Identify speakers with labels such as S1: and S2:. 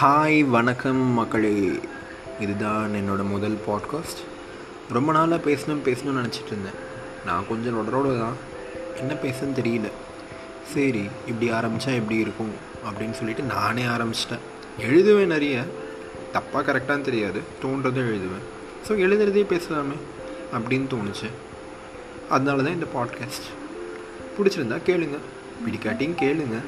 S1: Hi வணக்கம் மக்களே. இதுதான் என்னோடய முதல் பாட்காஸ்ட் ரொம்ப நாளாக பேசணும் பேசணும்னு நினச்சிட்டு இருந்தேன். நான் கொஞ்சம் உடரோடு தான். என்ன பேசுன்னு தெரியல. சரி இப்படி ஆரம்பித்தா எப்படி இருக்கும்? அப்படின்னு சொல்லிட்டு நானே ஆரம்பிச்சிட்டேன். எழுதுவேன் நிறைய. தப்பாக கரெக்டாக தெரியாது. தோன்றதை எழுதுவேன். ஸோ எழுதுறதே பேசலாமே அப்படின்னு தோணுச்சு. அதனால தான் இந்த பாட்காஸ்ட் பிடிச்சிருந்தா கேளுங்க. பிடிக்காட்டியும் கேளுங்க.